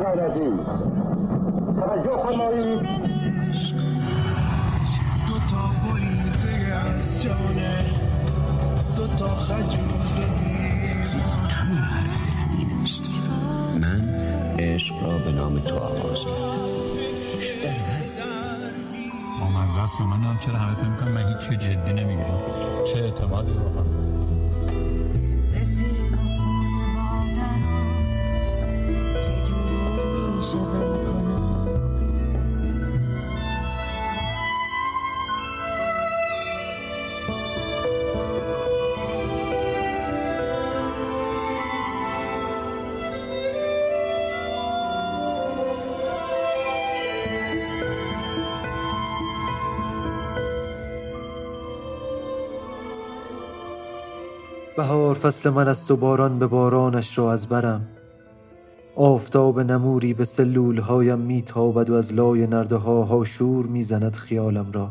غیرتی توجه فرمایید. دو تا بریده از جانه دو تا من عشق را به نام تو آغاز ما از دست من هم چرا همه فکر می‌کنم من هیچ جدی نمی‌گیریم چه اعتمادی رو فصل من است و باران به بارانش را از برم. آفتاب نموری به سلول هایم میتابد و از لای نرده ها شور می‌زند خیالم را.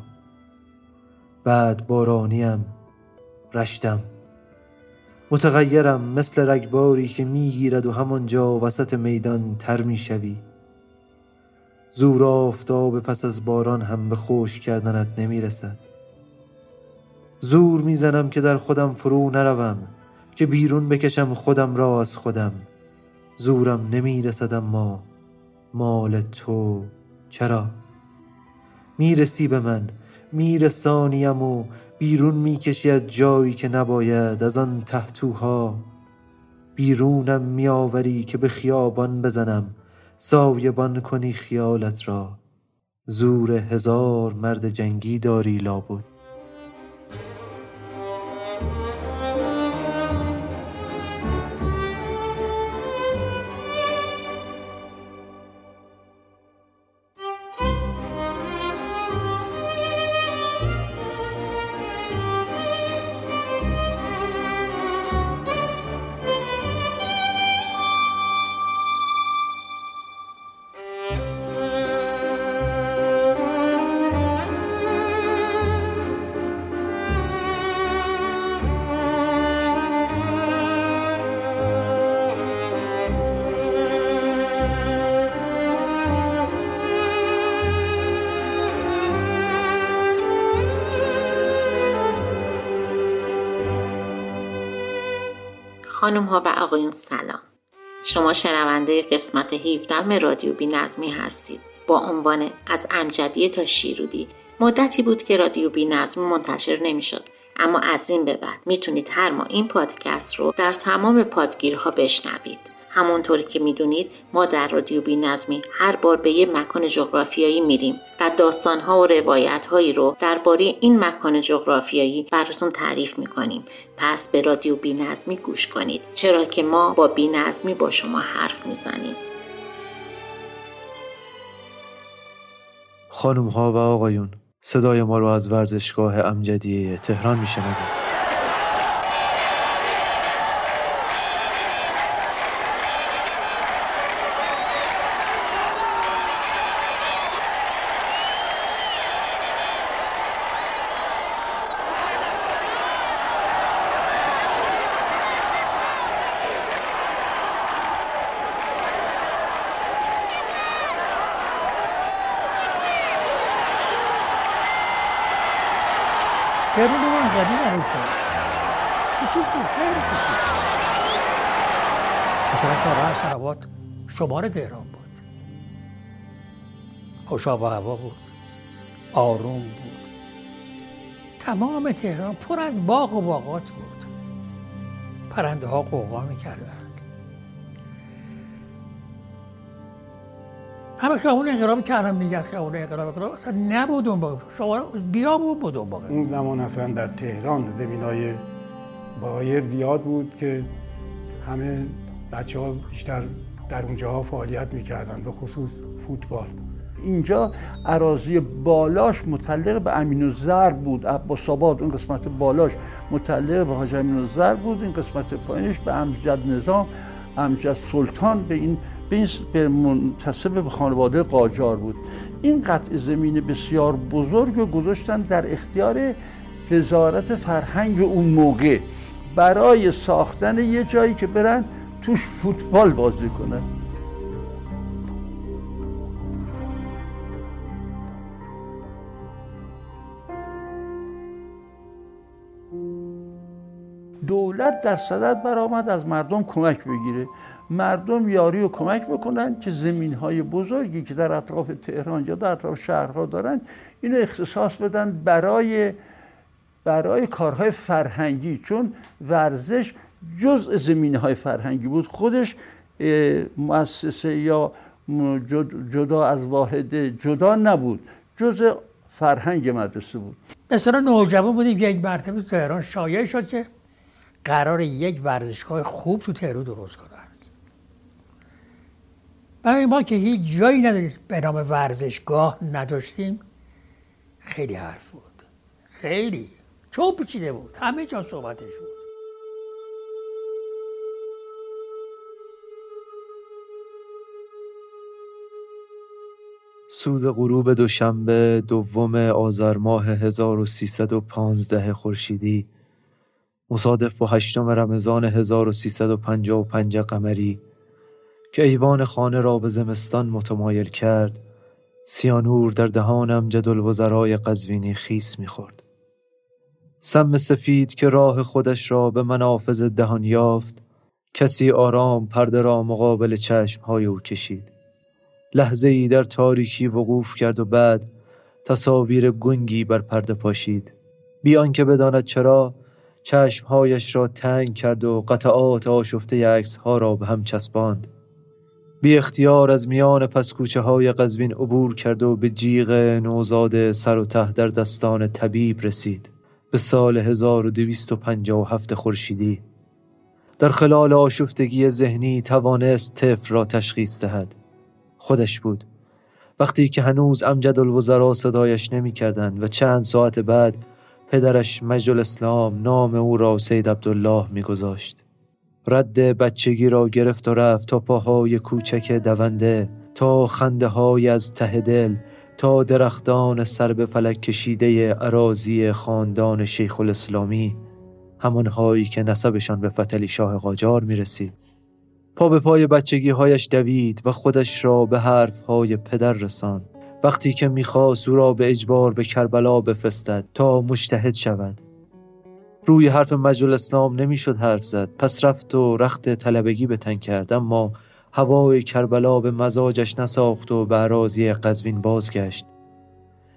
بعد بارانیم رشتم. متغیرم مثل رگباری که می‌گیرد و همانجا وسط میدان تر می‌شوی. زور آفتاب پس از باران هم به خوش کردنت نمی‌رسد. زور می‌زنم که در خودم فرو نروم. که بیرون بکشم خودم را از خودم. زورم نمی‌رسد اما مال تو چرا؟ می‌رسی به من میرسانیم و بیرون می‌کشی از جایی که نباید از آن تحتوها بیرونم میآوری که به خیابان بزنم سایبان کنی خیالت را. زور هزار مرد جنگی داری لابد. سلام. شما شنونده قسمت 17 رادیو بی نظمی هستید. با عنوان از امجدیه تا شیرودی. مدتی بود که رادیو بی نظمی منتشر نمی‌شد. اما از این به بعد می‌تونید هر ماه این پادکست رو در تمام پادگیرها بشنوید. همونطوری که می‌دونید ما در رادیو بی نظمی هر بار به یه مکان جغرافیایی میریم و داستانها و روایتهایی رو درباره این مکان جغرافیایی براتون تعریف می‌کنیم. پس به رادیو بی نظمی گوش کنید چرا که ما با بی نظمی با شما حرف می‌زنیم. خانم ها و آقایون صدای ما رو از ورزشگاه امجدیه تهران میشنوید تهران ما انقدی نبود کرد کوچیک بود خیلی کوچیک مثلا چهارراه سنوات شمار تهران بود. خوشاب هوا بود. آروم بود. تمام تهران پر از باغ و باغات بود. پرنده ها قوقا می‌کردند همه خیابون انقلاب که الان میگن خیابون انقلاب انقلاب اصلا نبود اون شما بیابون بود اون اون زمان اصلا در تهران زمین های بایر زیاد بود که همه بچه ها بیشتر در اونجاها فعالیت می‌کردن به خصوص فوتبال. اینجا عراضی بالاش متعلق به امین الزر بود. عباس آباد اون قسمت بالاش متعلق به حاج امین الزر بود. این قسمت پایینش به امجد نظام امجد سلطان به این به منتصب به خانواده قاجار بود. این قطع زمین بسیار بزرگ رو گذاشتن در اختیار وزارت فرهنگ اون موقع. برای ساختن یه جایی که برن توش فوتبال بازی کنه. دولت در صدد برآمد از مردم کمک بگیره. مردم یاری و کمک بکنن که زمین های بزرگی که در اطراف تهران یا در اطراف شهرها دارن اینو اختصاص بدن برای برای کارهای فرهنگی. چون ورزش جزء زمینه های فرهنگی بود. خودش مؤسسه یا جدا از واحد جدا نبود. جزء فرهنگ مدرسه بود. مثلا نوجوان بودیم یک مرتبه تو تهران شایع شد که قرار یک ورزشگاه خوب تو تهران درست کنن. برای ما که هیچ جایی نداریم به نام ورزشگاه نداشتیم خیلی حرف بود. خیلی. چون پیچیده بود. همه جا صحبتش بود. سوز غروب دوشنبه دوم آذر ماه 1315 خورشیدی مصادف با هشتم رمضان 1355 قمری که ایوان خانه را به زمستان متمایل کرد سیانور در دهانم جدل وزرای قزوینی خیس می‌خورد. سم سفید که راه خودش را به منافذ دهان یافت کسی آرام پرده را مقابل چشمهای او کشید. لحظه ای در تاریکی وقوف کرد و بعد تصاویر گنگی بر پرده پاشید. بیان که بداند چرا چشمهایش را تنگ کرد و قطعات آشفته عکس ها را به هم چسباند. بی اختیار از میان پسکوچه های قزوین عبور کرد و به جیغ نوزاد سر و ته در دستان طبیب رسید به سال 1257 خورشیدی در خلال آشفتگی ذهنی توانست طفل را تشخیص دهد خودش بود وقتی که هنوز امجد الوزرا صدایش نمی کردند و چند ساعت بعد پدرش مجد الاسلام نام او را سید عبدالله می گذاشت. رد بچگی را گرفت و رفت تا پاهای کوچک دونده تا خنده های از ته دل تا درختان سر به فلک کشیده عراضی خاندان شیخ الاسلامی همانهایی که نسبشان به فتلی شاه قاجار می رسید. پا به پای بچگی هایش دوید و خودش را به حرف های پدر رساند. وقتی که می‌خواست او را به اجبار به کربلا بفرستد تا مشتهد شود. روی حرف مجل اسلام نمی‌شد حرف زد. پس رفت و رخت طلبگی به تن کرد. اما هوای کربلا به مزاجش نساخت و به عراضی قزوین بازگشت.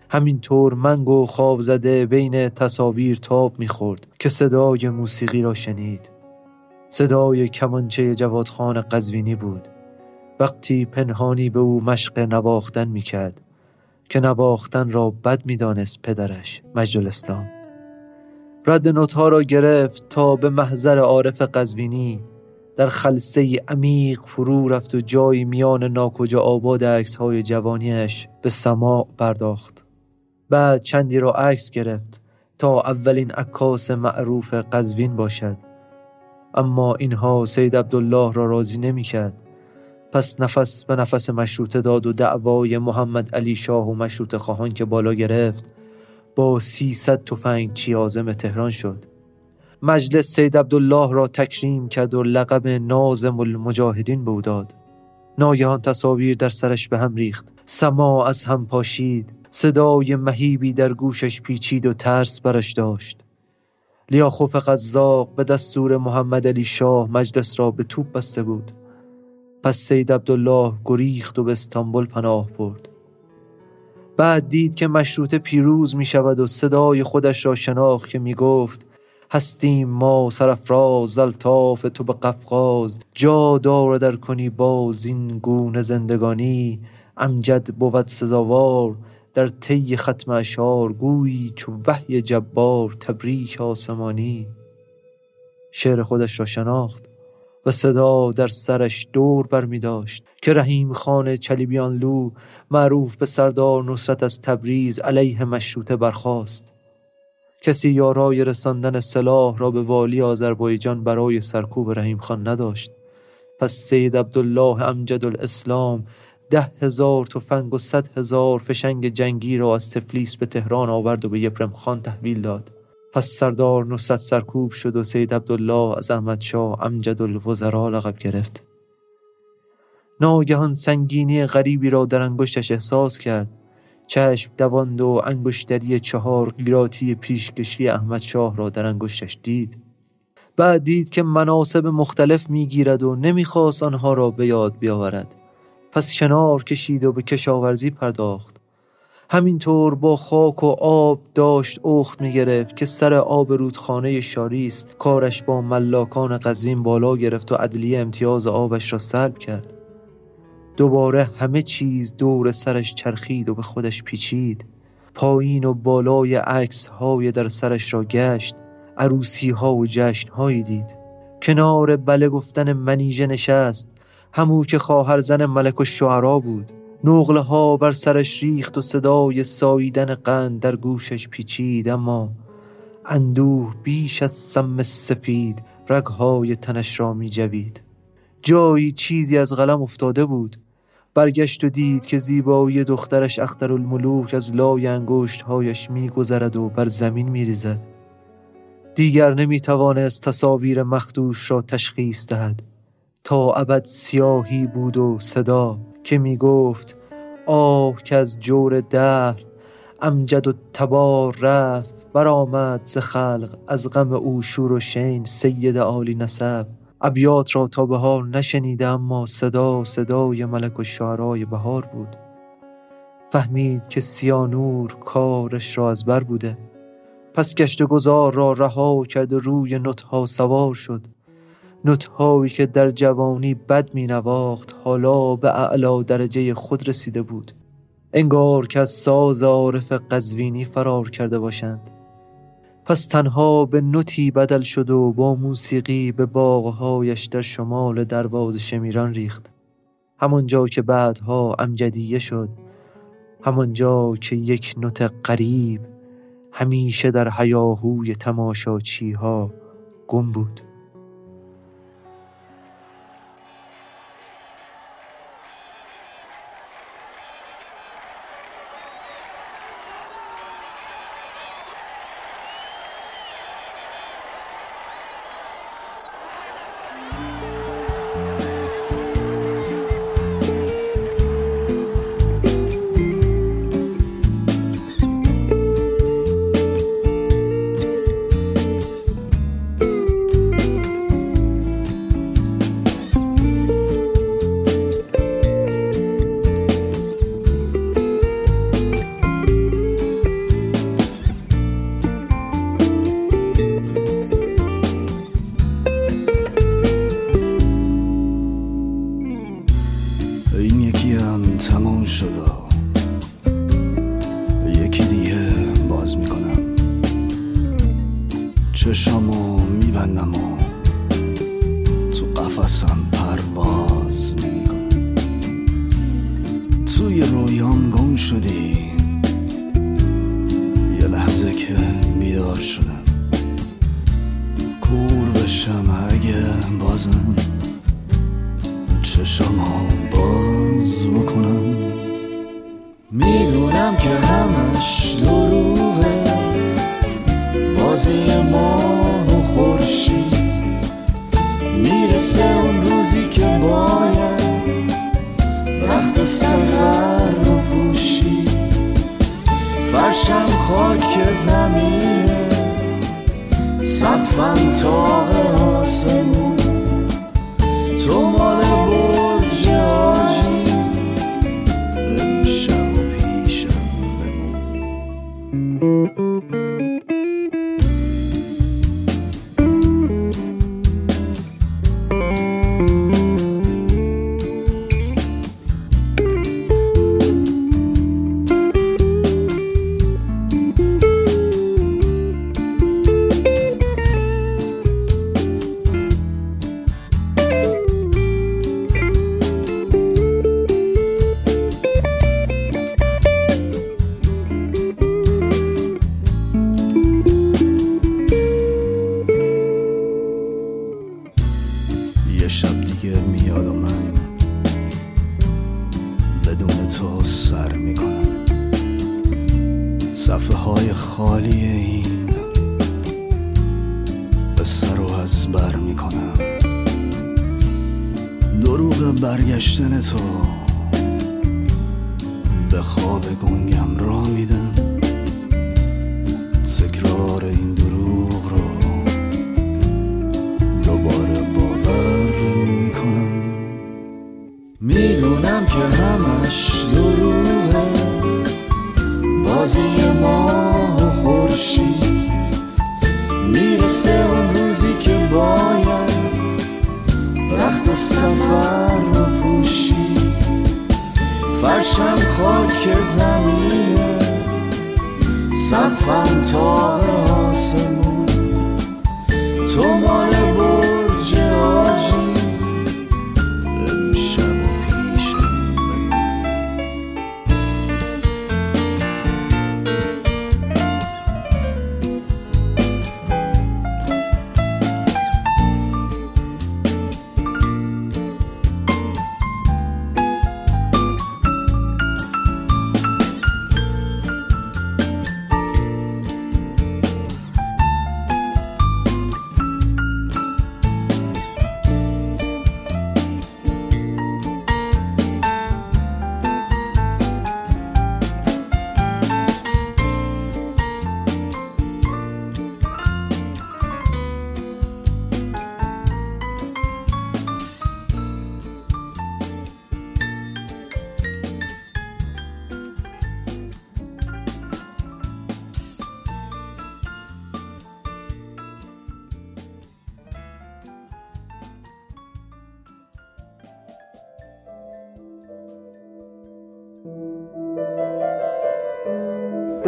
همینطور منگ و خواب زده بین تصاویر تاب می‌خورد که صدای موسیقی را شنید. صدای کمانچه جوادخان قزوینی بود. وقتی پنهانی به او مشق نواختن می‌کرد که نواختن را بد می‌دانست پدرش مجل اسلام رد نوتها را گرفت تا به محضر عارف قزوینی در خلصه عمیق فرو رفت و جایی میان ناکجا آباد عکس های جوانیش به سماع پرداخت. بعد چندی را عکس گرفت تا اولین عکاس معروف قزوین باشد. اما اینها سید عبدالله را راضی نمی کرد پس نفس به نفس مشروطه داد و دعوای محمد علی شاه و مشروط خواهان که بالا گرفت با سیصد تفنگ چیازم تهران شد. مجلس سید عبدالله را تکریم کرد و لقب نازم المجاهدین به داد. ناگهان تصاویر در سرش به هم ریخت. سما از هم پاشید. صدای مهیبی در گوشش پیچید و ترس برش داشت. لیاخوف قزاق به دستور محمد علی شاه مجلس را به توپ بسته بود. پس سید عبدالله گریخت و به استانبول پناه برد. بعد دید که مشروط پیروز می شود و صدای خودش را شناخت که می گفت هستیم ما سرفراز زلطاف تو به قفقاز جا دار در کنی باز این گونه زندگانی امجد بود سزاوار. در طی ختم اشار گویی چو وحی جبار تبریک آسمانی. شعر خودش را شناخت و صدا در سرش دور بر می داشت که رحیم خان چلیبیانلو معروف به سردار نصرت از تبریز علیه مشروطه برخاست. کسی یارای رساندن سلاح را به والی آذربایجان برای سرکوب رحیم خان نداشت. پس سید عبدالله امجد الاسلام ده هزار تفنگ و صد هزار فشنگ جنگی را از تفلیس به تهران آورد و به یپرم خان تحویل داد. پس سردار نصرت سرکوب شد و سید عبدالله از احمد شاه امجد الوزرا لقب گرفت. ناگهان سنگینی غریبی را در انگشتش احساس کرد. چشم دواند و انگشتری چهار قیراتی پیشکشی احمد شاه را در انگشتش دید. بعد دید که مناسب مختلف می‌گیرد و نمی‌خواست آنها را به یاد بیاورد. پس کنار کشید و به کشاورزی پرداخت. همینطور با خاک و آب داشت اخت می گرفت که سر آب رودخانه شاری است کارش با ملاکان قزوین بالا گرفت و عدلیه امتیاز آبش را سلب کرد. دوباره همه چیز دور سرش چرخید و به خودش پیچید. پایین و بالای عکس های در سرش را گشت عروسی ها و جشن هایی دید. کنار بله گفتن منیژه نشست. همو که خواهر زن ملک و بود. نقله ها بر سرش ریخت و صدای ساییدن قند در گوشش پیچید اما اندوه بیش از سم سفید رگهای تنش را می جوید. جایی چیزی از قلم افتاده بود. برگشت و دید که زیبایی دخترش اخترالملوک از لای انگشتهایش میگذرد و بر زمین میریزد. دیگر نمی‌توانست تصاویر مخدوش را تشخیص دهد. تا ابد سیاهی بود و صدا که می گفت آه که از جور دهر امجد و تبار رفت برآمد ز خلق از غم او شور و شین سید عالی نسب. ابیات را تا بهار نشنیده اما صدا صدای ملک و شعرای بهار بود. فهمید که سیانور کارش را از بر بوده. پس گشت گذار را رها کرد و روی نطها سوار شد. نطهایی که در جوانی بد می نواخت حالا به اعلا درجه خود رسیده بود. انگار که از ساز عارف قزوینی فرار کرده باشند. پس تنها به نوتی بدل شد و با موسیقی به باغهایش در شمال درواز شمیران ریخت. همانجا که بعدها امجدیه شد. همانجا که یک نوت قریب همیشه در هیاهوی تماشاچی ها گم بود.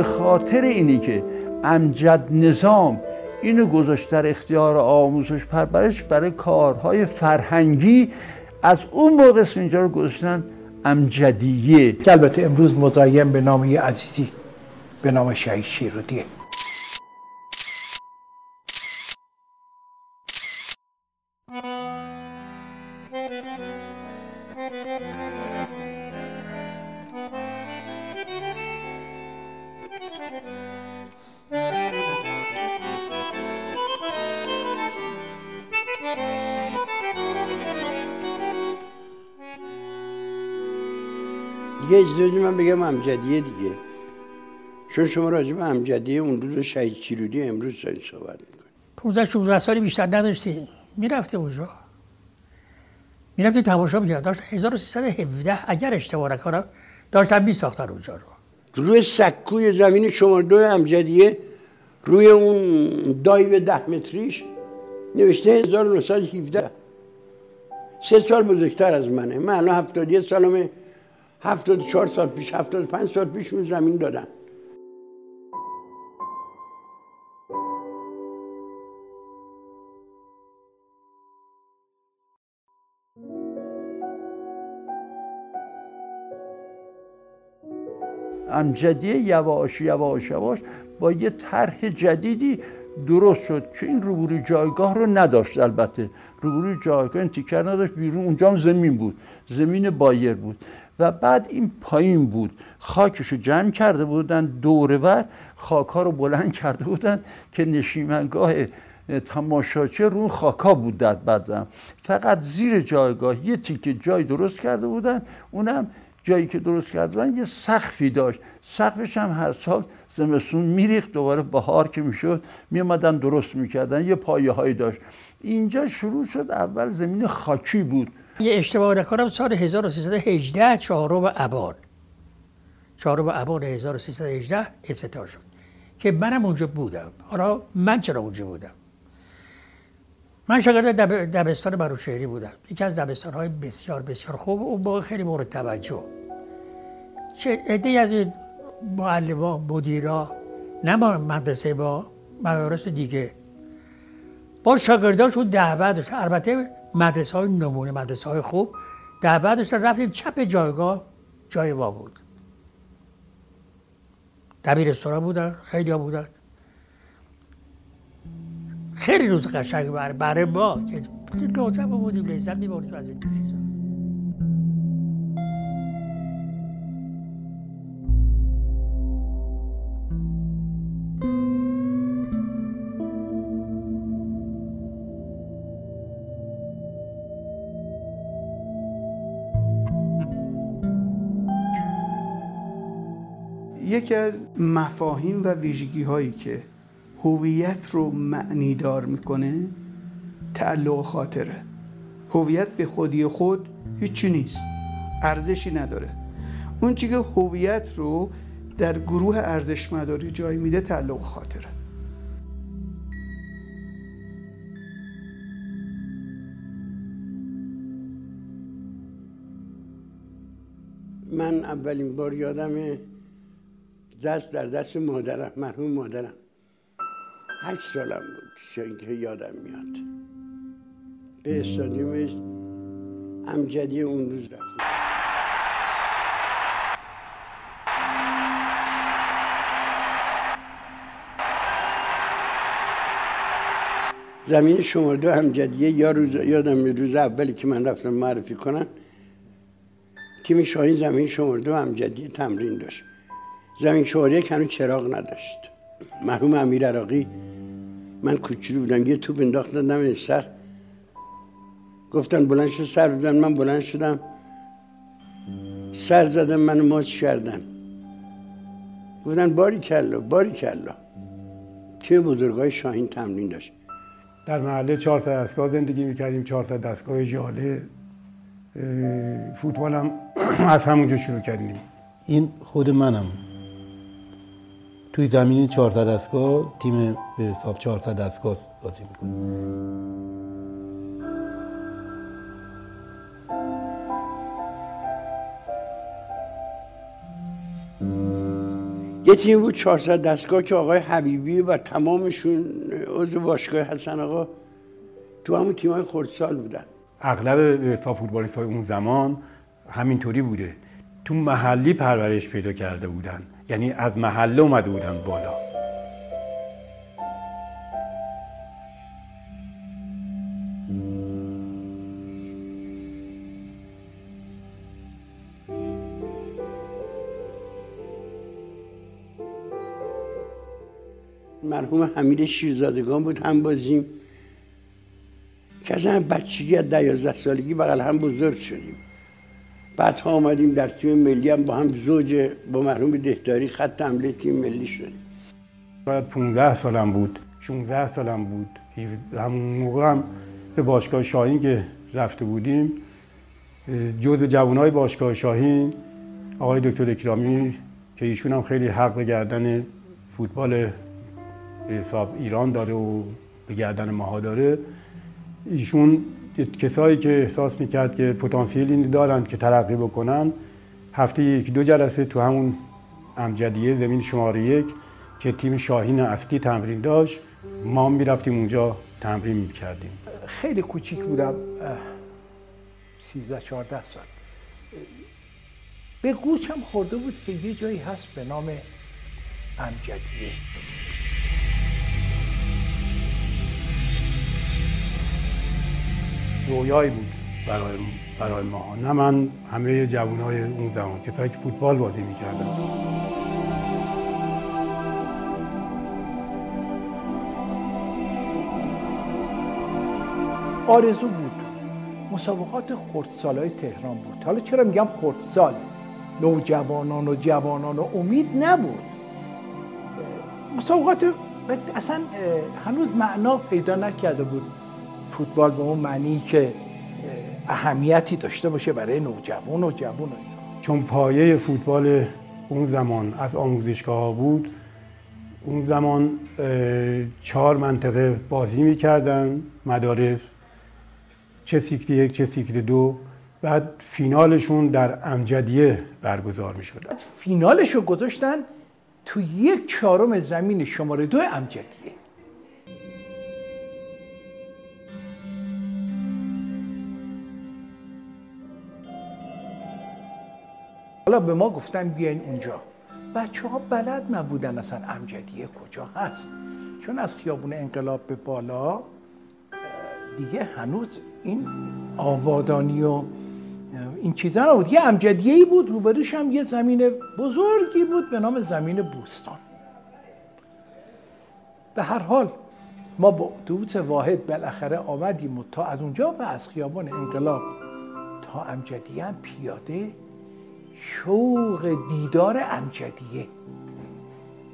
خاطر اینی که امجد نظام اینو گذاشت در اختیار آموزش پرورش برای کارهای فرهنگی از اون موقع اینجا رو گذاشتن امجدیه. که البته امروز مزایم به نام عزیزی به نام شهید شیرودیه. دیگه بدید من بگم امجدیه دیگه. چون شما راجع به امجدیه اون روز شهید چیرودی امروز دارید صحبت می‌کنید 15 16 سالی بیشتر نداشتی. می‌رفته اونجا می‌رفتی تماشا می‌کرد داشت 1317 اگر اشتباه نکنم داشتن میساختن اونجا رو. روی سکوی زمین شماره دو امجدیه روی اون دایو ده متریش نوشته 1917 سه سال بزرگتر از منه. من الان 71 سالمه. 74 سال پیش 75 سال پیش اون زمین دادم امجدیه یواش یواش یواش با یه طرح جدیدی درست شد که این روبروی جایگاه رو نداشت البته. روبروی جایگاه این تیکر نداشت بیرون اونجا هم زمین بود. زمین بایر بود. و بعد این پایین بود. خاکش رو جمع کرده بودن دورور خاکا رو بلند کرده بودن که نشیمنگاه تماشاچه رو خاکا بود در بعدم فقط زیر جایگاه یه تیکه جای درست کرده بودن. اونم جایی که درست کرده بودن یه سقفی داشت. سقفش هم هر سال زمستون میریخت دوباره بهار که می‌شد میامدن درست می‌کردن. یه پایه هایی داشت. اینجا شروع شد اول زمین خاکی بود. یه اشتباه نکنم سال 1318 چهارم ابان. چهارم ابان 1318 افتتاح شد. که منم اونجا بودم. حالا من چرا اونجا بودم؟ من شاگرد دب... دبستان بروشهری بودم. یکی از دبستان های بسیار بسیار خوب اون موقع خیلی مورد توجه. چه عده از این معلما مدیرا نه با مدرسه با مدارس دیگه. با شاگرداشون دعوت داشت. البته مدرسه های نمونه مدرسه های خوب دعوت داشتن رفتیم چپ جایگاه جای ما بود. دبیرستان بودن خیلی ها بودن. خیلی روز قشنگ برای ما که نوجوان بودیم لذت میبردیم از این چیزا. یکی از مفاهیم و ویژگی هایی که هویت رو معنی دار می‌کنه تعلق خاطره. هویت به خودی خود هیچی نیست ارزشی نداره. اون چی که هویت رو در گروه ارزش مداری جای میده تعلق خاطره. من اولین بار یادم دست در دست مادرم مرحوم مادرم. هشت سالم بود که یادم میاد. به استادیوم امجدی اون روز رفتیم زمین شماره دو همجدیه یا روز یادم روز اولی که من رفتم معرفی کنم تیم شاهین زمین شماره دو همجدیه تمرین داشت. زمین شماره یک هنوز چراغ نداشت. مرحوم امیر عراقی من کوچولو بودم یه توپ انداخت دادم سر. گفتن بلند شد سر بودن من بلند شدم. سر زدم منو ماچ کردن. گفتن باری کلا باری کلا. تیم بزرگای شاهین تمرین داشت. در محله 400 دستگاه زندگی می‌کردیم 400 دستگاه جاله فوتبال هم از همونجا شروع کردیم. این خود منم. توی زمین 400 دستگاه تیم به حساب 400 دستگاه بازی می‌کنیم یه تیم بود 400 دستگاه که آقای حبیبی و تمامشون عضو باشگاه حسن آقا تو همون تیمای خردسال بودن. اغلب تا فوتبالیست های اون زمان همینطوری بوده. تو محلی پرورش پیدا کرده بودن. یعنی از محله اومده بودن بالا. مرحوم حمید شیرزادگان بود هم بازیم که از هم بچگی از ده سالگی بغل هم بزرگ شدیم. بعد ها آمدیم در تیم ملی هم با هم زوج با مرحوم دهداری خط حمله تیم ملی شدیم. باید 15 سالم بود 16 سالم بود. همون موقع هم به باشگاه شاهین که رفته بودیم جز جوانای باشگاه شاهین آقای دکتر اکرامی که ایشون هم خیلی حق به گردن فوتبال حساب ایران داره و به گردن ماها داره. ایشون کسایی که احساس می‌کرد که پتانسیلی دارن که ترقی بکنن هفته یک دو جلسه تو همون امجدیه زمین شماره یک که تیم شاهین اصلی تمرین داشت ما می‌رفتیم اونجا تمرین می‌کردیم. خیلی کوچیک بودم 13 14 سال. به گوشم خورده بود که یه جایی هست به نام امجدیه. رویایی بود برای برای ما. نه من همه جوانای اون زمان که فوتبال بازی می‌کردن آرزو بود. مسابقات خردسالای تهران بود. حالا چرا میگم خردسال؟ نوجوانان و جوانان و امید نبود. مسابقات اصلا هنوز معنا پیدا نکرده بود. فوتبال به اون معنی که اهمیتی داشته باشه برای نوجوان و جوان و چون پایه فوتبال اون زمان از آموزشگاه ها بود اون زمان چهار منطقه بازی می‌کردن مدارس چه سیکل یک چه سیکل دو بعد فینالشون در امجدیه برگزار می شد فینالش رو گذاشتن تو یک چهارم زمین شماره دو امجدیه. حالا به ما گفتن بیاین اونجا. بچه ها بلد نبودن اصلا امجدیه کجا هست. چون از خیابون انقلاب به بالا دیگه هنوز این آوادانی و این چیزا نبود. یه امجدیه ای بود روبروش هم یه زمین بزرگی بود به نام زمین بوستان. به هر حال ما با اتوبوس واحد بالاخره آمدیم و تا از اونجا و از خیابان انقلاب تا امجدیه هم پیاده شوق دیدار امجدیه.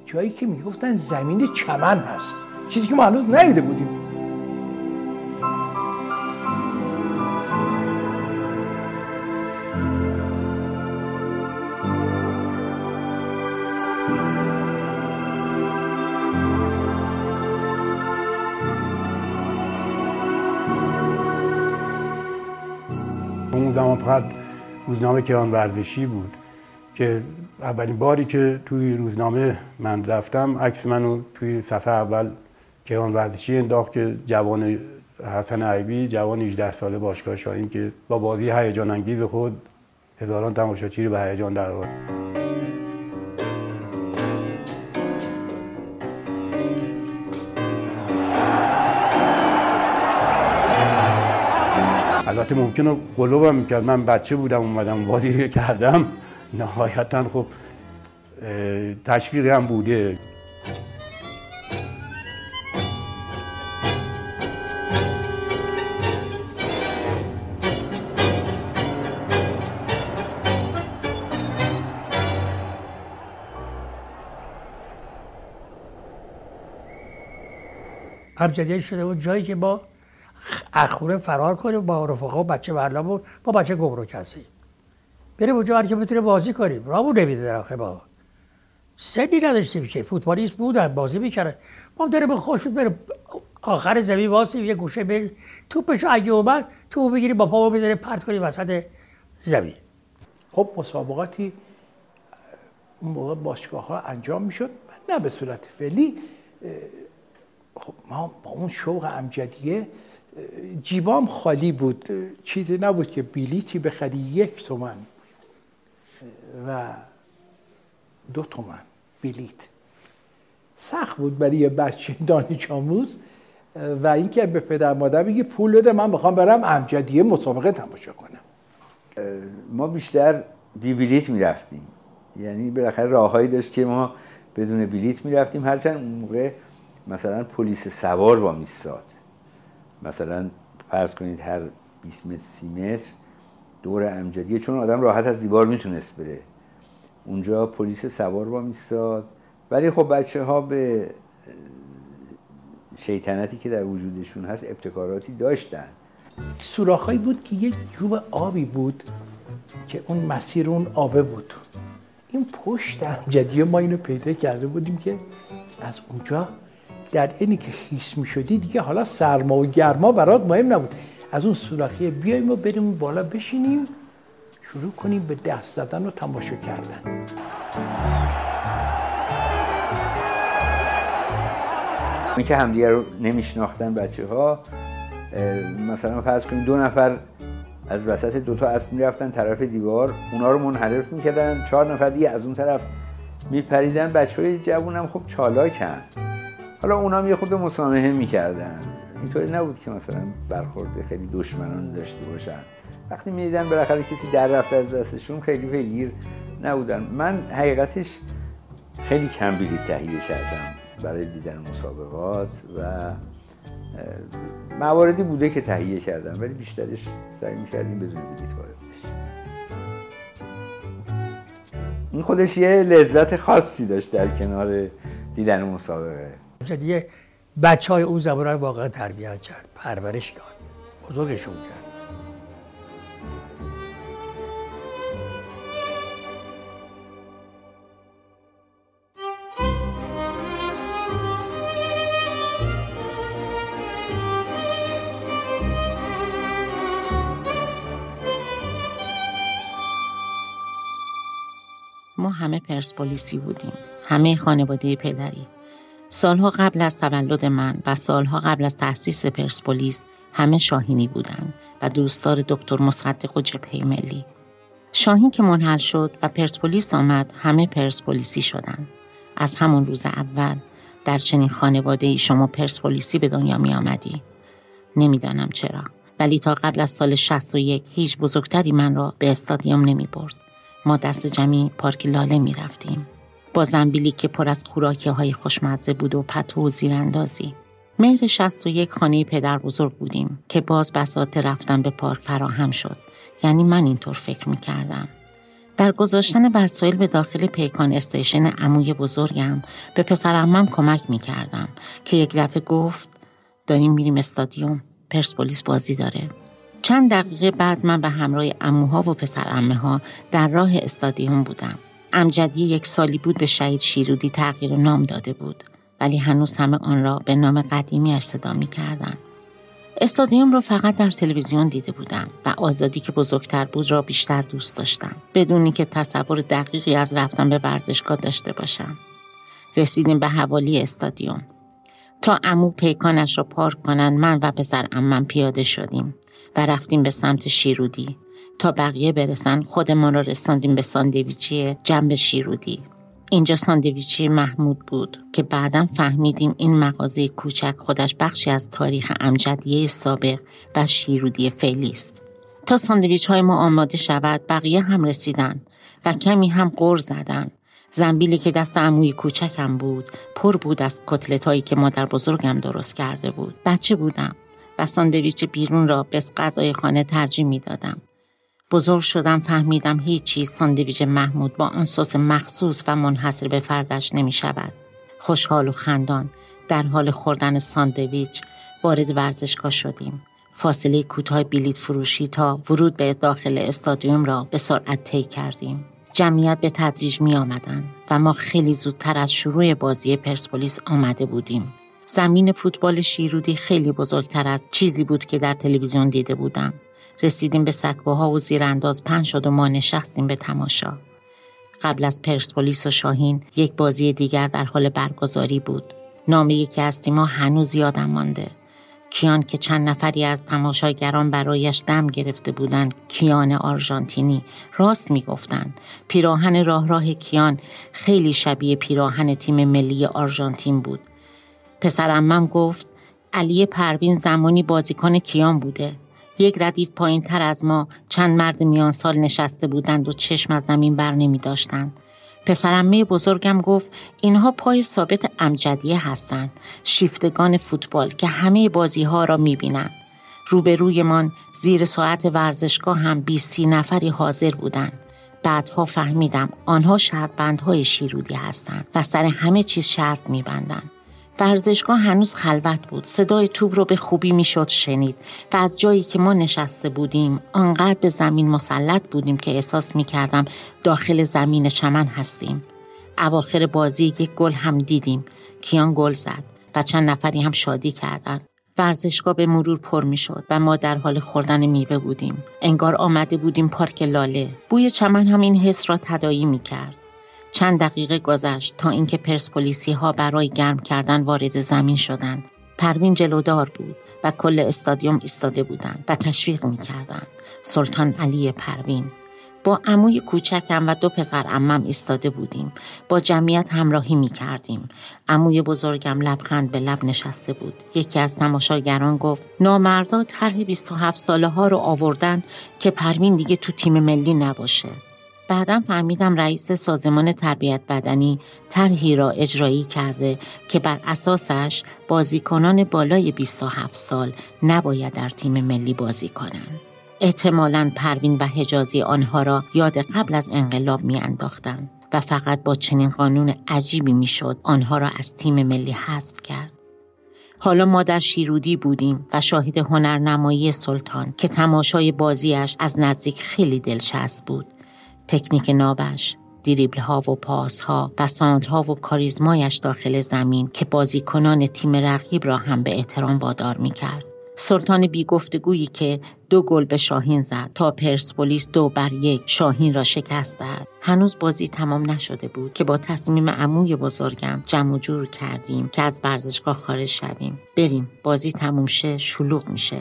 جایی که می‌گفتن زمین چمن هست. چیزی که ما هنوز ندیده بودیم. اون زمان فقط روزنامه کیان ورزشی بود که اولین باری که توی روزنامه من رفتم عکس منو توی صفحه اول کیان ورزشی انداخت که جوان حسن عیبی جوان 18 ساله باشگاه شاهین که با بازی هیجان انگیز خود هزاران تماشاچی رو به هیجان در آورد البته ممکنه قلوبم می‌کرد. من بچه بودم اومدم بازی کردم. نهایتا خب هم بوده. ابجدیه شده بود. جایی که با اخوره فرار کنیم با رفقا بچه برلا با بچه گمرک هستی بریم اونجا هر که بتونه بازی کنیم. رامون نمیده در آخه با سنی نداشتیم که. فوتبالیست بودن بازی می‌کردن. ما هم داریم خوشون بریم آخر زمین واسیم یه گوشه به توپشو اگه اومد تو بگیریم با پامو بزنیم پرت کنیم وسط زمین. خب مسابقاتی اون موقع باشگاه ها انجام می‌شد. نه به صورت فعلی. خب ما با اون شوق امجدیه جیبام خالی بود. چیزی نبود که بلیتی بخری یک تومن و دو تومن بلیت سخت بود برای یه بچه دانش آموز. و اینکه به پدر مادر بگی پول بده من می‌خوام برم امجدیه مسابقه تماشا کنم. ما بیشتر بی بلیت می‌رفتیم. یعنی بالاخره راههایی داشت که ما بدون بلیت می‌رفتیم. هرچند اون موقع مثلا پلیس سوار با میستاد مثلا فرض کنید هر 20 متر 30 متر دور امجدیه چون آدم راحت از دیوار می‌تونست بره. اونجا پلیس سوار با میستاد ولی خب بچه ها به شیطنتی که در وجودشون هست ابتکاراتی داشتن. سوراخهایی بود که یک جوب آبی بود که اون مسیر اون آبه بود. این پشت امجدیه ما اینو پیدا کرده بودیم که از اونجا در اینی که خیس می شدی دیگه حالا سرما و گرما برات مهم نبود. از اون سوراخی بیایم و بریم بالا بشینیم. شروع کنیم به دست زدن و تماشا کردن. این که همدیگه رو نمیشناختن بچه ها مثلا فرض کنید دو نفر از وسط دوتا اسب می‌رفتن طرف دیوار اونا رو منحرف می‌کردن. چهار نفر دیگه از اون طرف میپریدن. بچه های جوون هم خب چالاکن. حالا اونا هم یه خود مسامحه می‌کردن. اینطوری نبود که مثلا برخورد خیلی دشمنان داشته باشن. وقتی می‌دیدن بالاخره کسی در رفته از دستشون خیلی پیگیر نبودن. من حقیقتش خیلی کم بلیط تهیه کردم برای دیدن مسابقات و مواردی بوده که تهیه کردم ولی بیشترش سعی می‌کردیم بدون بلیط وارد این خودش یه لذت خاصی داشت در کنار دیدن مسابقه. امجدیه بچه های اون زمان رو واقعا تربیت کرد پرورش داد بزرگشون کرد. ما همه پرسپولیسی بودیم. همه خانواده پدری. سالها قبل از تولد من و سالها قبل از تأسیس پرسپولیس همه شاهینی بودند و دوستدار دکتر مصدق و جبهه ملی. شاهین که منحل شد و پرسپولیس آمد همه پرسپولیسی شدند. از همون روز اول در چنین خانواده ای شما پرسپولیسی به دنیا می آمدی نمی‌دانم چرا. ولی تا قبل از سال 61 هیچ بزرگتری من را به استادیوم نمی برد ما دست جمعی پارک لاله می رفتیم. با زنبیلی که پر از خوراکی های خوشمزه بود و پتو و زیراندازی. مهر 61 خانه پدر بزرگ بودیم که باز بساط رفتن به پارک فراهم شد. یعنی من اینطور فکر می کردم. در گذاشتن وسایل به داخل پیکان استیشن عموی بزرگم به پسرعمم کمک می کردم که یک دفعه گفت داریم میریم استادیوم پرسپولیس بازی داره چند دقیقه بعد من به همراه اموها و پسر امه ها در راه استادیوم بودم. امجدی یک سالی بود به شهید شیرودی تغییر نام داده بود. ولی هنوز همه آن را به نام قدیمیش صدا می کردن. استادیوم را فقط در تلویزیون دیده بودم و آزادی که بزرگتر بود را بیشتر دوست داشتم. بدون که تصور دقیقی از رفتن به ورزشگاه داشته باشم. رسیدیم به حوالی استادیوم. تا امو پیکانش را پارک کنند من و پسر امم پیاده شدیم و رفتیم به سمت شیرودی. تا بقیه برسن خودمان را رساندیم به ساندویچی جنب شیرودی. اینجا ساندویچی محمود بود که بعدا فهمیدیم این مغازه کوچک خودش بخشی از تاریخ امجدیه سابق و شیرودی فعلی است. تا ساندویچ های ما آماده شود بقیه هم رسیدن و کمی هم قر زدن. زنبیلی که دست عموی کوچکم بود پر بود از کتلت هایی که مادر بزرگم درست کرده بود. بچه بودم و ساندویچ بیرون را به غذای خانه ترجیح می دادم. بزرگ شدم فهمیدم هیچ چیز ساندویچ محمود با آن سس مخصوص و منحصر به فردش نمی شود. خوشحال و خندان در حال خوردن ساندویچ وارد ورزشگاه شدیم. فاصله کوتاه بلیت فروشی تا ورود به داخل استادیوم را به سرعت طی کردیم. جمعیت به تدریج می آمدن و ما خیلی زودتر از شروع بازی پرسپولیس آمده بودیم. زمین فوتبال شیرودی خیلی بزرگتر از چیزی بود که در تلویزیون دیده بودم. رسیدیم به سکوها و زیرانداز پنج شد و ما نشستیم به تماشا. قبل از پرسپولیس و شاهین یک بازی دیگر در حال برگزاری بود. نام یکی از تیم‌ها هنوز یادم مانده. کیان که چند نفری از تماشاگران برایش دم گرفته بودند کیان آرژانتینی راست می‌گفتند پیراهن راه راه کیان خیلی شبیه پیراهن تیم ملی آرژانتین بود پسرمم گفت علی پروین زمانی بازیکن کیان بوده یک ردیف پایین تر از ما چند مرد میان سال نشسته بودند و چشم از زمین بر نمی داشتند. پسرمه بزرگم گفت اینها پای ثابت امجدیه هستند شیفتگان فوتبال که همه بازی ها را می بینند. روبرویمان زیر ساعت ورزشگاه هم 20 نفری حاضر بودند. بعدها فهمیدم آنها شرط بندهای شیرودی هستند و سر همه چیز شرط می بندند. ورزشگاه هنوز خلوت بود. صدای توپ رو به خوبی می‌شد شنید و از جایی که ما نشسته بودیم آنقدر به زمین مسلط بودیم که احساس می کردم داخل زمین چمن هستیم. اواخر بازی یک گل هم دیدیم. کیان گل زد و چند نفری هم شادی کردند. ورزشگاه به مرور پر می شد و ما در حال خوردن میوه بودیم. انگار آمده بودیم پارک لاله. بوی چمن هم این حس را تدایی می کرد چند دقیقه گذشت تا اینکه پرسپولیسی ها برای گرم کردن وارد زمین شدند. پروین جلودار بود و کل استادیوم ایستاده بودند و تشویق می کردند. سلطان علی پروین با عموی کوچکم و دو پسر امم ایستاده بودیم با جمعیت همراهی می کردیم عموی بزرگم لبخند به لب نشسته بود یکی از تماشاگران گفت نامردا طرح 27 ساله ها رو آوردن که پروین دیگه تو تیم ملی نباشه بعدا فهمیدم رئیس سازمان تربیت بدنی طرحی را اجرایی کرده که بر اساسش بازیکنان بالای 27 سال نباید در تیم ملی بازی کنند. احتمالا پروین و حجازی آنها را یاد قبل از انقلاب می انداختن و فقط با چنین قانون عجیبی می‌شد آنها را از تیم ملی حذف کرد. حالا ما در شیرودی بودیم و شاهد هنرنمایی سلطان که تماشای بازیش از نزدیک خیلی دلچسب بود تکنیک نابش دریبل ها و پاس ها بسانت ها و کاریزمایش داخل زمین که بازیکنان تیم رقیب را هم به احترام وادار می کرد. سلطان بی گفتگویی که دو گل به شاهین زد تا پرسپولیس دو بر یک شاهین را شکست داد. هنوز بازی تمام نشده بود که با تصمیم عموی بزرگم جمع و جور کردیم که از ورزشگاه خارج شویم. بریم بازی تموم شه شلوغ میشه.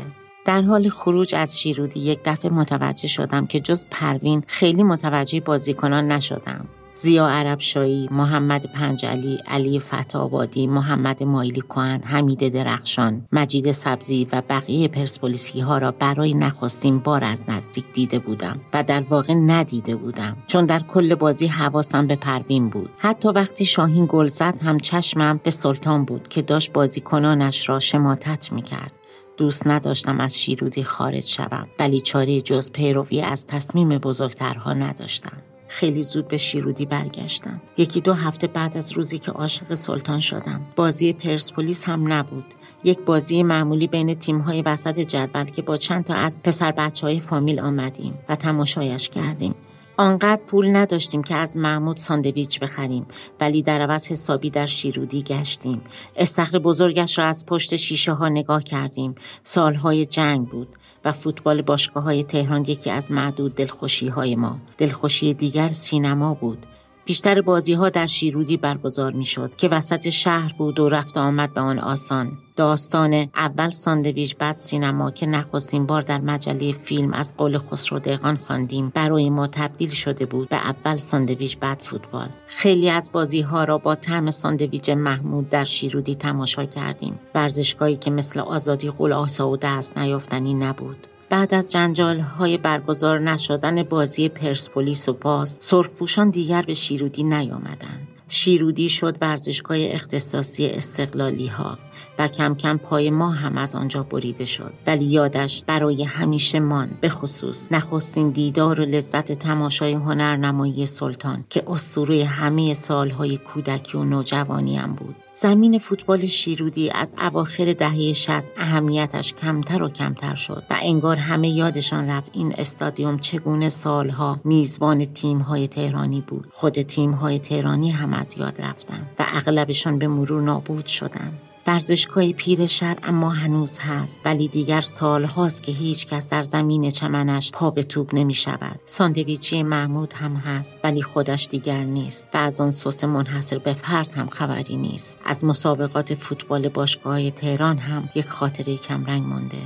در حال خروج از شیرودی یک دفعه متوجه شدم که جز پروین خیلی متوجه بازیکنان نشدم. زیا عرب شایی، محمد پنجلی، علی فتابادی، محمد مایلی کوهن، حمید درخشان، مجید سبزی و بقیه پرسپولیسی ها را برای نخستین بار از نزدیک دیده بودم و در واقع ندیده بودم چون در کل بازی حواسم به پروین بود. حتی وقتی شاهین گل زد هم چشمم به سلطان بود که داشت بازیکنانش را شماتت می‌کرد. دوست نداشتم از شیرودی خارج شوم ولی چاره جز پیروی از تصمیم بزرگترها نداشتم. خیلی زود به شیرودی برگشتم. یکی دو هفته بعد از روزی که عاشق سلطان شدم. بازی پرسپولیس هم نبود. یک بازی معمولی بین تیم‌های وسط جدول که با چند تا از پسر بچه های فامیل آمدیم و تماشایش کردیم. آنقدر پول نداشتیم که از محمود ساندویچ بخریم ولی در عوض حسابی در شیرودی گشتیم. استخر بزرگش را از پشت شیشه ها نگاه کردیم. سالهای جنگ بود و فوتبال باشگاه های تهران یکی از معدود دلخوشی های ما. دلخوشی دیگر سینما بود. بیشتر بازی ها در شیرودی برگزار می شد که وسط شهر بود و رفت آمد به آن آسان. داستان اول ساندویچ بعد سینما که نخستین بار در مجله فیلم از قول خسرو دهقان خواندیم برای ما تبدیل شده بود به اول ساندویچ بعد فوتبال. خیلی از بازی ها را با طعم ساندویچ محمود در شیرودی تماشا کردیم. ورزشگاهی که مثل آزادی قول آسا و دست نیافتنی نبود. بعد از جنجال های برگزار نشدن بازی پرسپولیس و باز سرخپوشان دیگر به شیرودی نیامدند. شیرودی شد ورزشگاه اختصاصی استقلالی ها و کم کم پای ما هم از آنجا بریده شد. ولی یادش برای همیشه مان به خصوص نخستین دیدار و لذت تماشای هنرنمایی سلطان که اسطوره همه سالهای کودکی و نوجوانیم بود. زمین فوتبال شیرودی از اواخر دهه 60 اهمیتش کمتر و کمتر شد و انگار همه یادشان رفت این استادیوم چگونه سالها میزبان تیم‌های تهرانی بود. خود تیم‌های تهرانی هم از یاد رفتن و اغلبشان به مرور نابود شدند ورزشگاه پیر شهر اما هنوز هست ولی دیگر سال هاست که هیچ کس در زمین چمنش پا به توپ نمی شود ساندویچی محمود هم هست ولی خودش دیگر نیست و از آن سس منحصر به فرد هم خبری نیست. از مسابقات فوتبال باشگاه تهران هم یک خاطره کمرنگ مانده.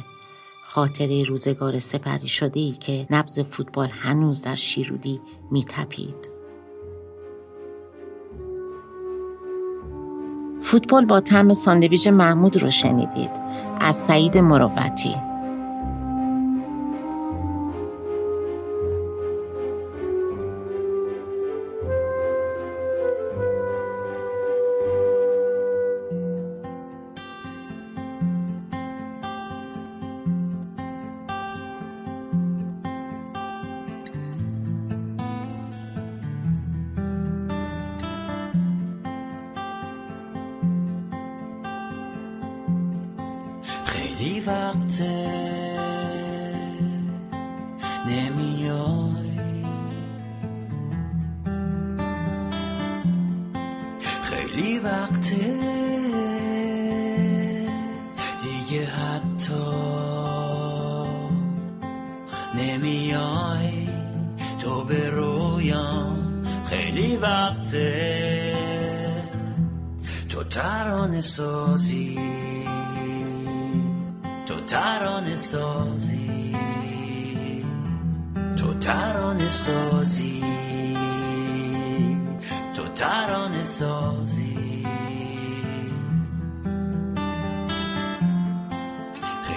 خاطره روزگار سپری شده ای که نبز فوتبال هنوز در شیرودی می تپید. فوتبال با طعم ساندویچ محمود رو شنیدید. از سعید مروتی.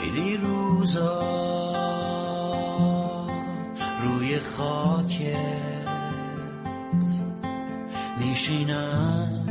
خیلی روزا روی خاکت. میشینم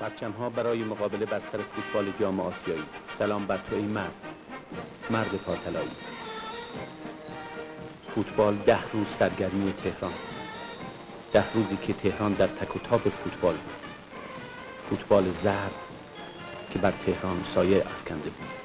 پرچم ها برای مقابله بستر فوتبال جام آسیایی. سلام بر تو ای مرد. مرد پاتلایی فوتبال ده روز سرگرمی تهران. ده روزی که تهران در تک و تاب فوتبال بود. فوتبال زرد که بر تهران سایه افکنده بود.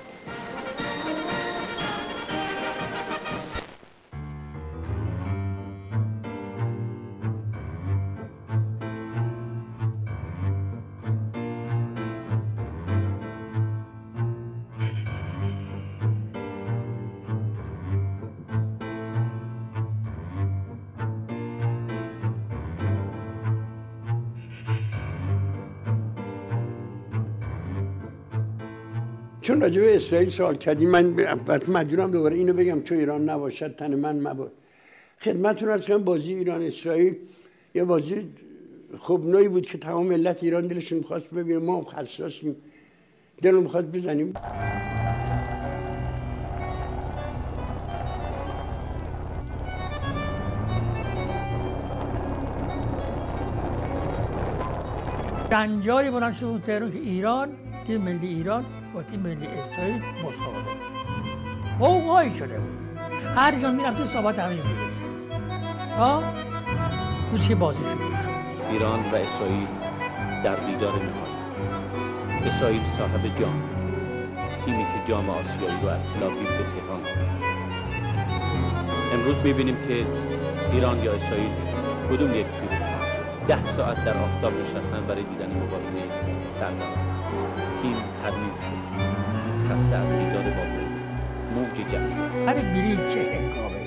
راجع به اسرائیل سوال کردی. من مجبورم دوباره اینو بگم چون ایران نباشد تن من مباد خدمتتون ارز کنم بازی ایران اسرائیل یه بازی خوب نوعی بود که تمام ملت ایران دلشون خواست ببینه. ما هم حساسیم. دلم می‌خواد بزنیم. جنجالی بلند شد تهران که ایران تیم ملی ایران با تیم ملی اسرائیل مسابقه قوقایی شده بود. هر جا می‌رفت صحبت همین بودش ها؟ تو چه بازی شد؟ ایران و اسرائیل در دیدار نهایی. اسرائیل صاحب جام. تیمی که جام آسیایی رو از تل‌آویو به تهران امروز می‌بینیم که ایران یا اسرائیل کدوم یک تیم ده ساعت در آفتاب نشستن برای دیدن مبارزه سردار تیم ترمیم شد خسته از دیدار با موج جمعی. برای بلیت چه هنگامه؟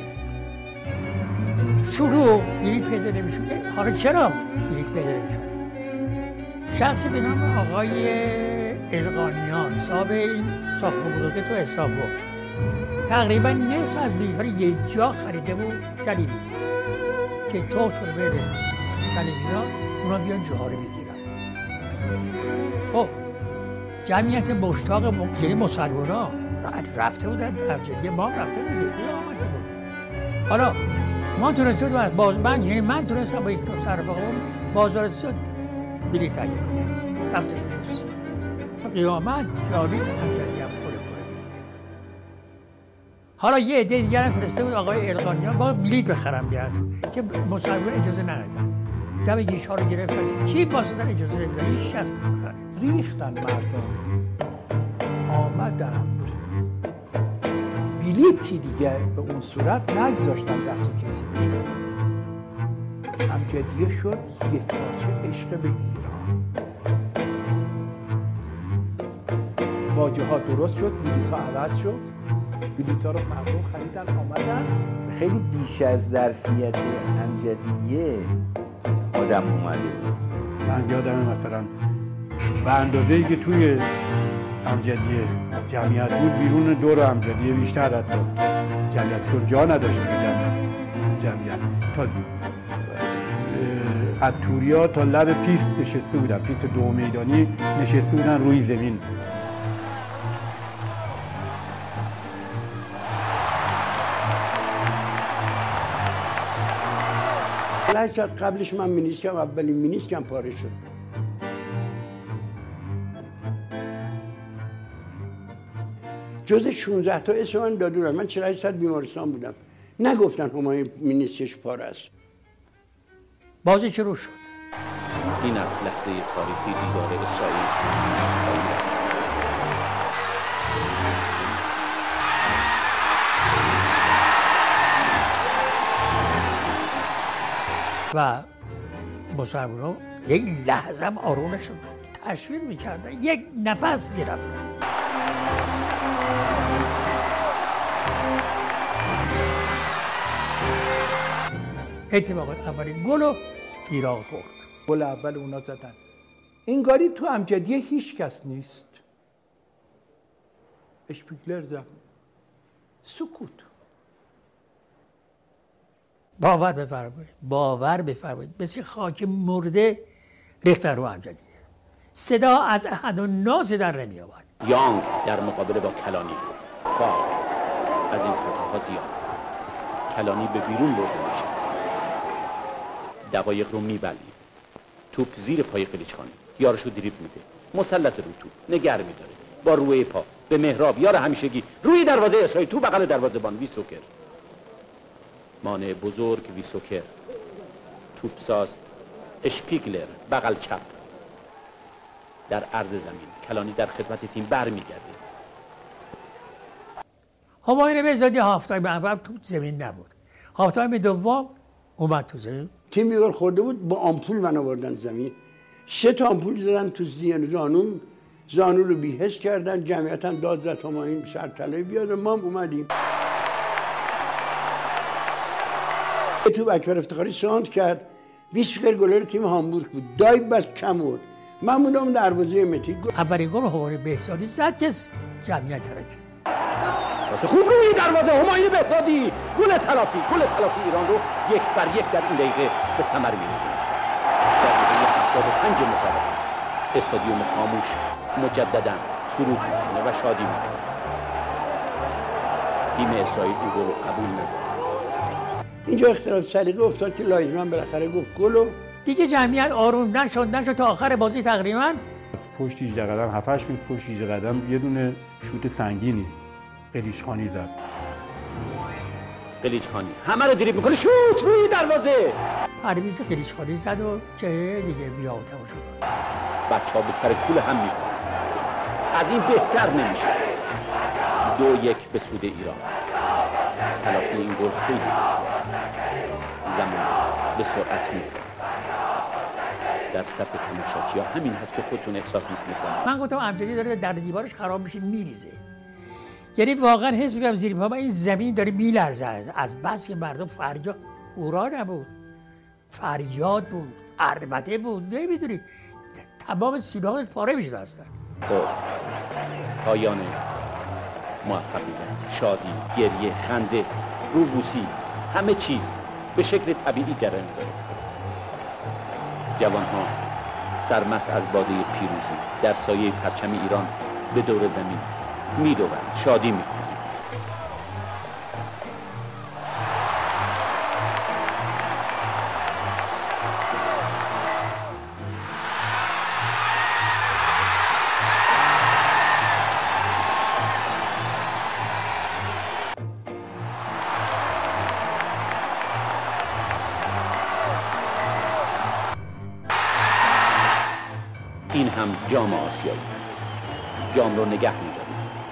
شروع بلیت پیدا نمی‌شد. حالا چرا بلیت پیدا نمی‌شد؟ شخص به نام آقای القانیان صاحب این ساختمان بزرگ تو استانبول تقریبا نصف از بلیت یک جا خریده بود جلیلی. که تو شده بره جلیلی ها اونا بیان جاها رو بگیرن خب جمعیت مشتاق م... یعنی مسلمان رفته بودن همجدی ما رفته بودیم بیا آمده بود. حالا ما تونستیم باز من یعنی من تونستم با یک دو صرف آقا بازار سیاد بلیط تهیه کنم. رفته بشست قیامت جاویز همجدی هم پول حالا یه عده دیگر هم فرسته بود آقای القانیان با بلیط بخرم بیاد. که مسلمان اجازه ندادن. دم گیش ها رو گرفتن. کی واسه اجازه نمیدن هیچ کس. ریختن مردم. آمدند بلیتی دیگه به اون صورت نگذاشتن دست کسی بشه. همجدیه شد یک پارچه عشق به ایران. باجه ها درست شد بلیط ها عوض شد. بلیط ها رو مردم خریدن آمدن. خیلی بیش از ظرفیت امجدیه آدم اومده بود. من یادم مثلا به اندازه که توی امجدیه جمعیت بود بیرون دور امجدیه بیشتر حتی. جمعیت چون جا نداشت که جمعیت جمعیت. تا از توری‌ها تا لب پیست نشسته بودن. پیست دو میدانی نشسته بودن روی زمین. ساعت قبلش من مینیسکم اولین مینیسکم پاره شد. جز 16 تا اسم من دادورن من 48 ساعت بیمارستان بودم. نگفتن همای مینیسکش پاره است. بازی شروع شد؟ این از لحظه تاریخی دیدار اسرائیل. و مسلمان ها یک لحظه هم آرومشون. تشویق می‌کردن. یک نفس می‌رفتن. اتفاقا اولین گل رو ایران خورد. گل اول اونا زدن. انگاری تو امجدیه هیچ کس نیست. اشپیگلر زد. سکوت. باور بفرمایید باور بفرمایید. مثل خاک مرده ریختن رو امجدیه. صدا از احد و ناز در نمی آمد یانگ در مقابله با کلانی. فاول از این خطاها زیاد. کلانی به بیرون برده. میشه دقایق رو میبلیم. توپ زیر پای قلیچخانی یارشو دریب میده. مسلط رو توپ. نگر میداره. با روی پا. به مهراب یار همیشگی. روی دروازه اسرائیل. تو بغل دروازه بان. ویسوکر. مانع بزرگ ویسوکر. توپساز اشپیگلر. بغل چپ. در عرض زمین. کلانی در خدمت تیم برمیگرده. همایون بهزادی هاف تایم اول تو زمین نبود. هاف تایم دوم اومد تو زمین. تیم بیگار خورده بود با آمپول من آوردن زمین. سه تا آمپول زدن تو زین زانون. زانو رو بیهس کردن جمعیتا داد زد همایون سرطلای بیاد. و ما هم اومدیم. تو اکبر افتخاری ساند کرد. ویسکر گلر تیم هامبورگ بود. دای بس کم بود. من موندم دروازه متی. اولین گل همایون بهزادی زد که جمعیت ترکید پاس خوب روی دروازه همایون بهزادی. گل تلافی گل تلافی ایران رو یک بر یک در این دقیقه به ثمر میرسونه دقیقه 75 مسابقه است. استادیوم خاموش مجددا سرود می‌کنه و شادی می‌کنه. تیم اسرائیل این گل رو قبول نداره. اینجا اختلاف سلیقه افتاد که لایزمن بالاخره گفت گل و دیگه جمعیت آروم نشد نشد تا آخر بازی تقریبا. از پشت 18 قدم 7 8 متر پشت 18 قدم یه دونه شوت سنگینی قلیچخانی زد. قلیچخانی. همه رو دریب می‌کنه شوت روی دروازه. پرویز خلیچخانی زد و که دیگه بیا و تماشا کن. بچه ها به سر کول هم می‌کنن. از این بهتر نمیشه. دو یک به سود ایران. تلافی این گل خیلی زمان به سرعت میگذره در صف تماشاچی ها همین هست که خودتون احساس می‌کنید. من گفتم امجدی داره در دیوارش خراب میشه میریزه. یعنی واقعا حس می‌کنم زیر پا این زمین داره میلرزه. از بس که مردم فریاد هورا نبود. فریاد بود عربده بود نمی‌دونی. تمام سینه‌هاش پاره می‌شد اصلا. خب. پایان موفقیت. شادی گریه خنده روبوسی همه چیز به شکل طبیعی جریان داره. جوان ها سرمست از باده پیروزی در سایه پرچم ایران به دور زمین. می‌دوند شادی می‌کنند این هم جام آسیایی. جام رو نگه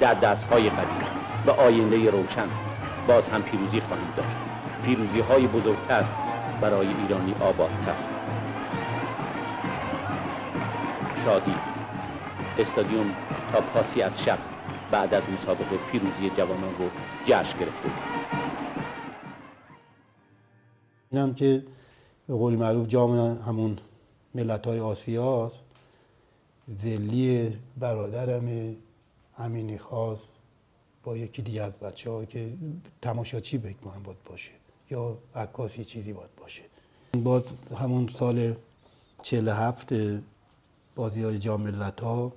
در دستهای قدیم و آینده روشن باز هم پیروزی خواهیم داشت. پیروزی های بزرگتر برای ایرانی آبادتر. شادی. استادیوم تا پاسی از شب بعد از مسابقه پیروزی جوانان رو جشن گرفته. اینم که به قول معروف جام همون ملت های آسیاست. زلی برادرم امینی خاص با یکی دیگه از بچه ها که تماشاچی بکنم باید باشه یا عکاسی چیزی باید باشه. باز همون سال 47 بازی های جام ملت ها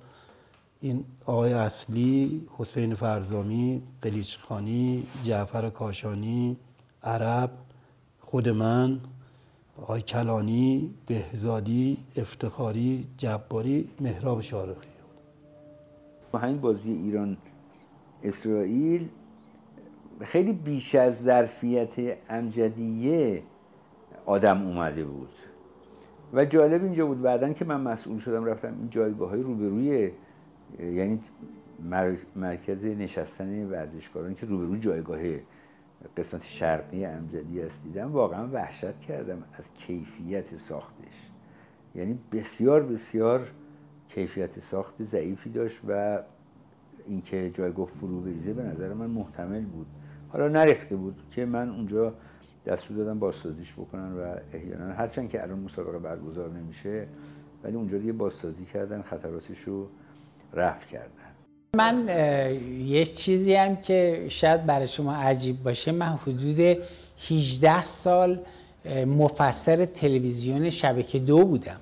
این آقای اصلی حسین فرزامی قلیچخانی جعفر کاشانی عرب خود من آقای کلانی بهزادی افتخاری جباری مهراب شارقی. با همین بازی ایران اسرائیل خیلی بیش از ظرفیت امجدیه آدم اومده بود. و جالب اینجا بود بعدا که من مسئول شدم رفتم این جایگاه های روبروی یعنی مرکز نشستن ورزشکاران که روبروی جایگاه قسمت شرقی امجدی است دیدم واقعا وحشت کردم از کیفیت ساختش. یعنی بسیار بسیار کیفیت ساخت ضعیفی داشت و اینکه جایگاه فرو بریزه به نظر من محتمل بود. حالا نریخته بود که من اونجا دستور دادم بازسازیش بکنن و احیانا هرچند که الان مسابقه برگزار نمیشه ولی اونجا دیگه بازسازی کردن خطراتش رو رفع کردن. من یه چیزی هم که شاید برای شما عجیب باشه من حدود 18 سال مفسر تلویزیون شبکه دو بودم.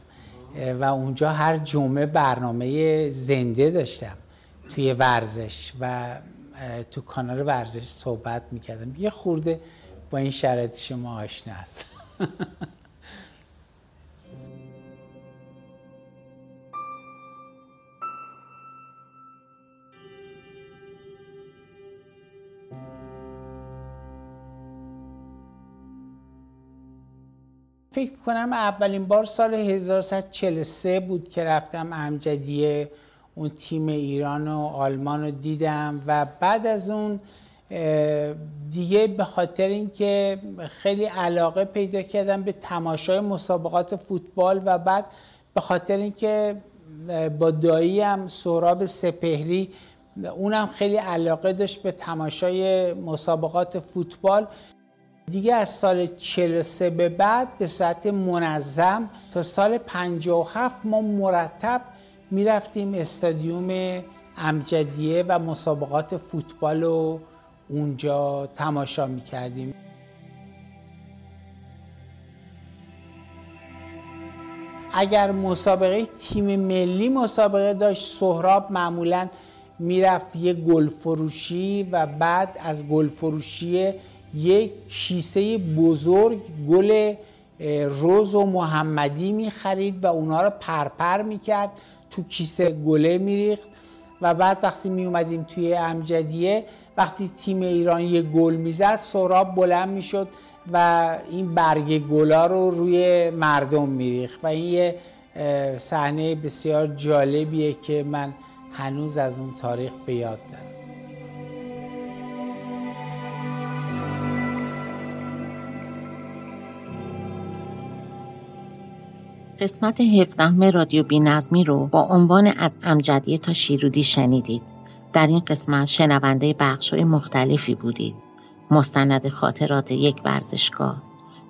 و اونجا هر جمعه برنامه زنده داشتم توی ورزش و تو کانال ورزش صحبت می‌کردم. یه خورده با این شرایط شما آشنا هست فکر کنم اولین بار سال 1143 بود که رفتم امجدیه. اون تیم ایران و آلمان رو دیدم و بعد از اون دیگه به خاطر اینکه خیلی علاقه پیدا کردم به تماشای مسابقات فوتبال و بعد به خاطر اینکه با داییم سهراب سپهری اونم خیلی علاقه داشت به تماشای مسابقات فوتبال. دیگه از سال 43 به بعد به صورت منظم تا سال 57 ما مرتب می‌رفتیم استادیوم امجدیه و مسابقات فوتبال رو اونجا تماشا می‌کردیم. اگر مسابقه تیم ملی مسابقه داشت سهراب معمولا می‌رفت یه گل فروشی و بعد از گل فروشی یک کیسه بزرگ گل روز و محمدی می‌خرید و اونا رو پرپر می‌کرد تو کیسه گله میریخت. و بعد وقتی می اومدیم توی امجدیه وقتی تیم ایران یه گل می‌زد سراب بلند می‌شد و این برگ گلا رو روی مردم میریخت. و این یه صحنه بسیار جالبیه که من هنوز از اون تاریخ به یاد دارم. قسمت 17 رادیو بینظمی رو با عنوان از امجدیه تا شیرودی شنیدید. در این قسمت شنونده بخشای مختلفی بودید. مستند خاطرات یک ورزشگاه،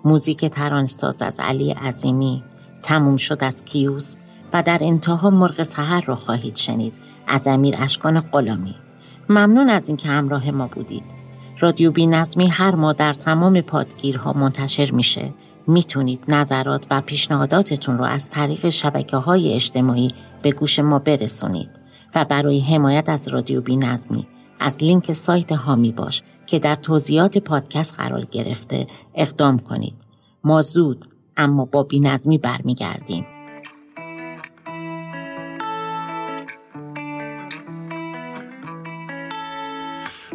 موزیک ترانساز از علی عظیمی، تموم شد از کیوس و در انتها مرغ سحر را خواهید شنید از امیر اشکان غلامی. ممنون از اینکه همراه ما بودید. رادیو بینظمی هر ماه در تمام پادگیرها منتشر میشه می‌تونید نظرات و پیشنهاداتتون رو از طریق شبکه های اجتماعی به گوش ما برسونید و برای حمایت از رادیو بی نظمی از لینک سایت هامی باش که در توضیحات پادکست قرار گرفته اقدام کنید. ما زود اما با بی نظمی برمیگردیم.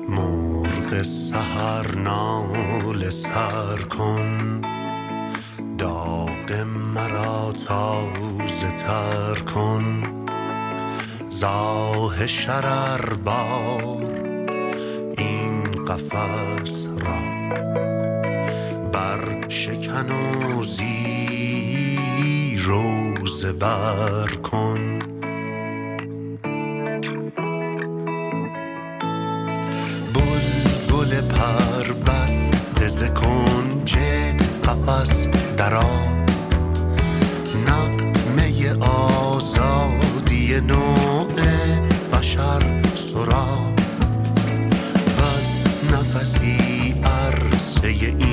مرغ سهر نال سر کن داغ مرا تازه تر کن. زاه شرر بار این قفس را. بر شکن و روز بر کن. بلبل پر بس ز کنج قفس درا نقمه آزادی نوع بشر سرا. و نفسی عرصه این